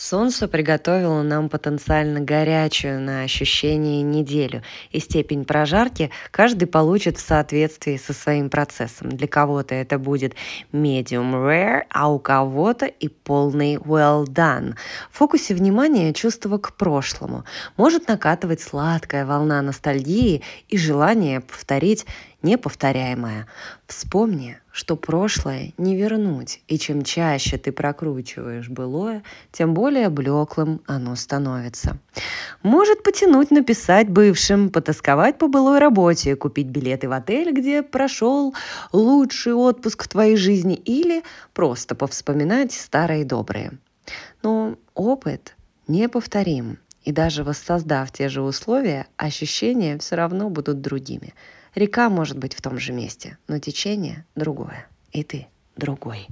Солнце приготовило нам потенциально горячую на ощущение неделю, и степень прожарки каждый получит в соответствии со своим процессом. Для кого-то это будет medium rare, а у кого-то и полный well done. В фокусе внимания чувство к прошлому. Может накатывать сладкая волна ностальгии и желание повторить неповторяемое. Вспомни, что прошлое не вернуть, и чем чаще ты прокручиваешь былое, тем более блеклым оно становится. Может потянуть написать бывшим, потасковать по былой работе, купить билеты в отель, где прошел лучший отпуск в твоей жизни, или просто повспоминать старые добрые. Но опыт неповторим, и даже воссоздав те же условия, ощущения все равно будут другими – Река может быть в том же месте, но течение другое, и ты другой.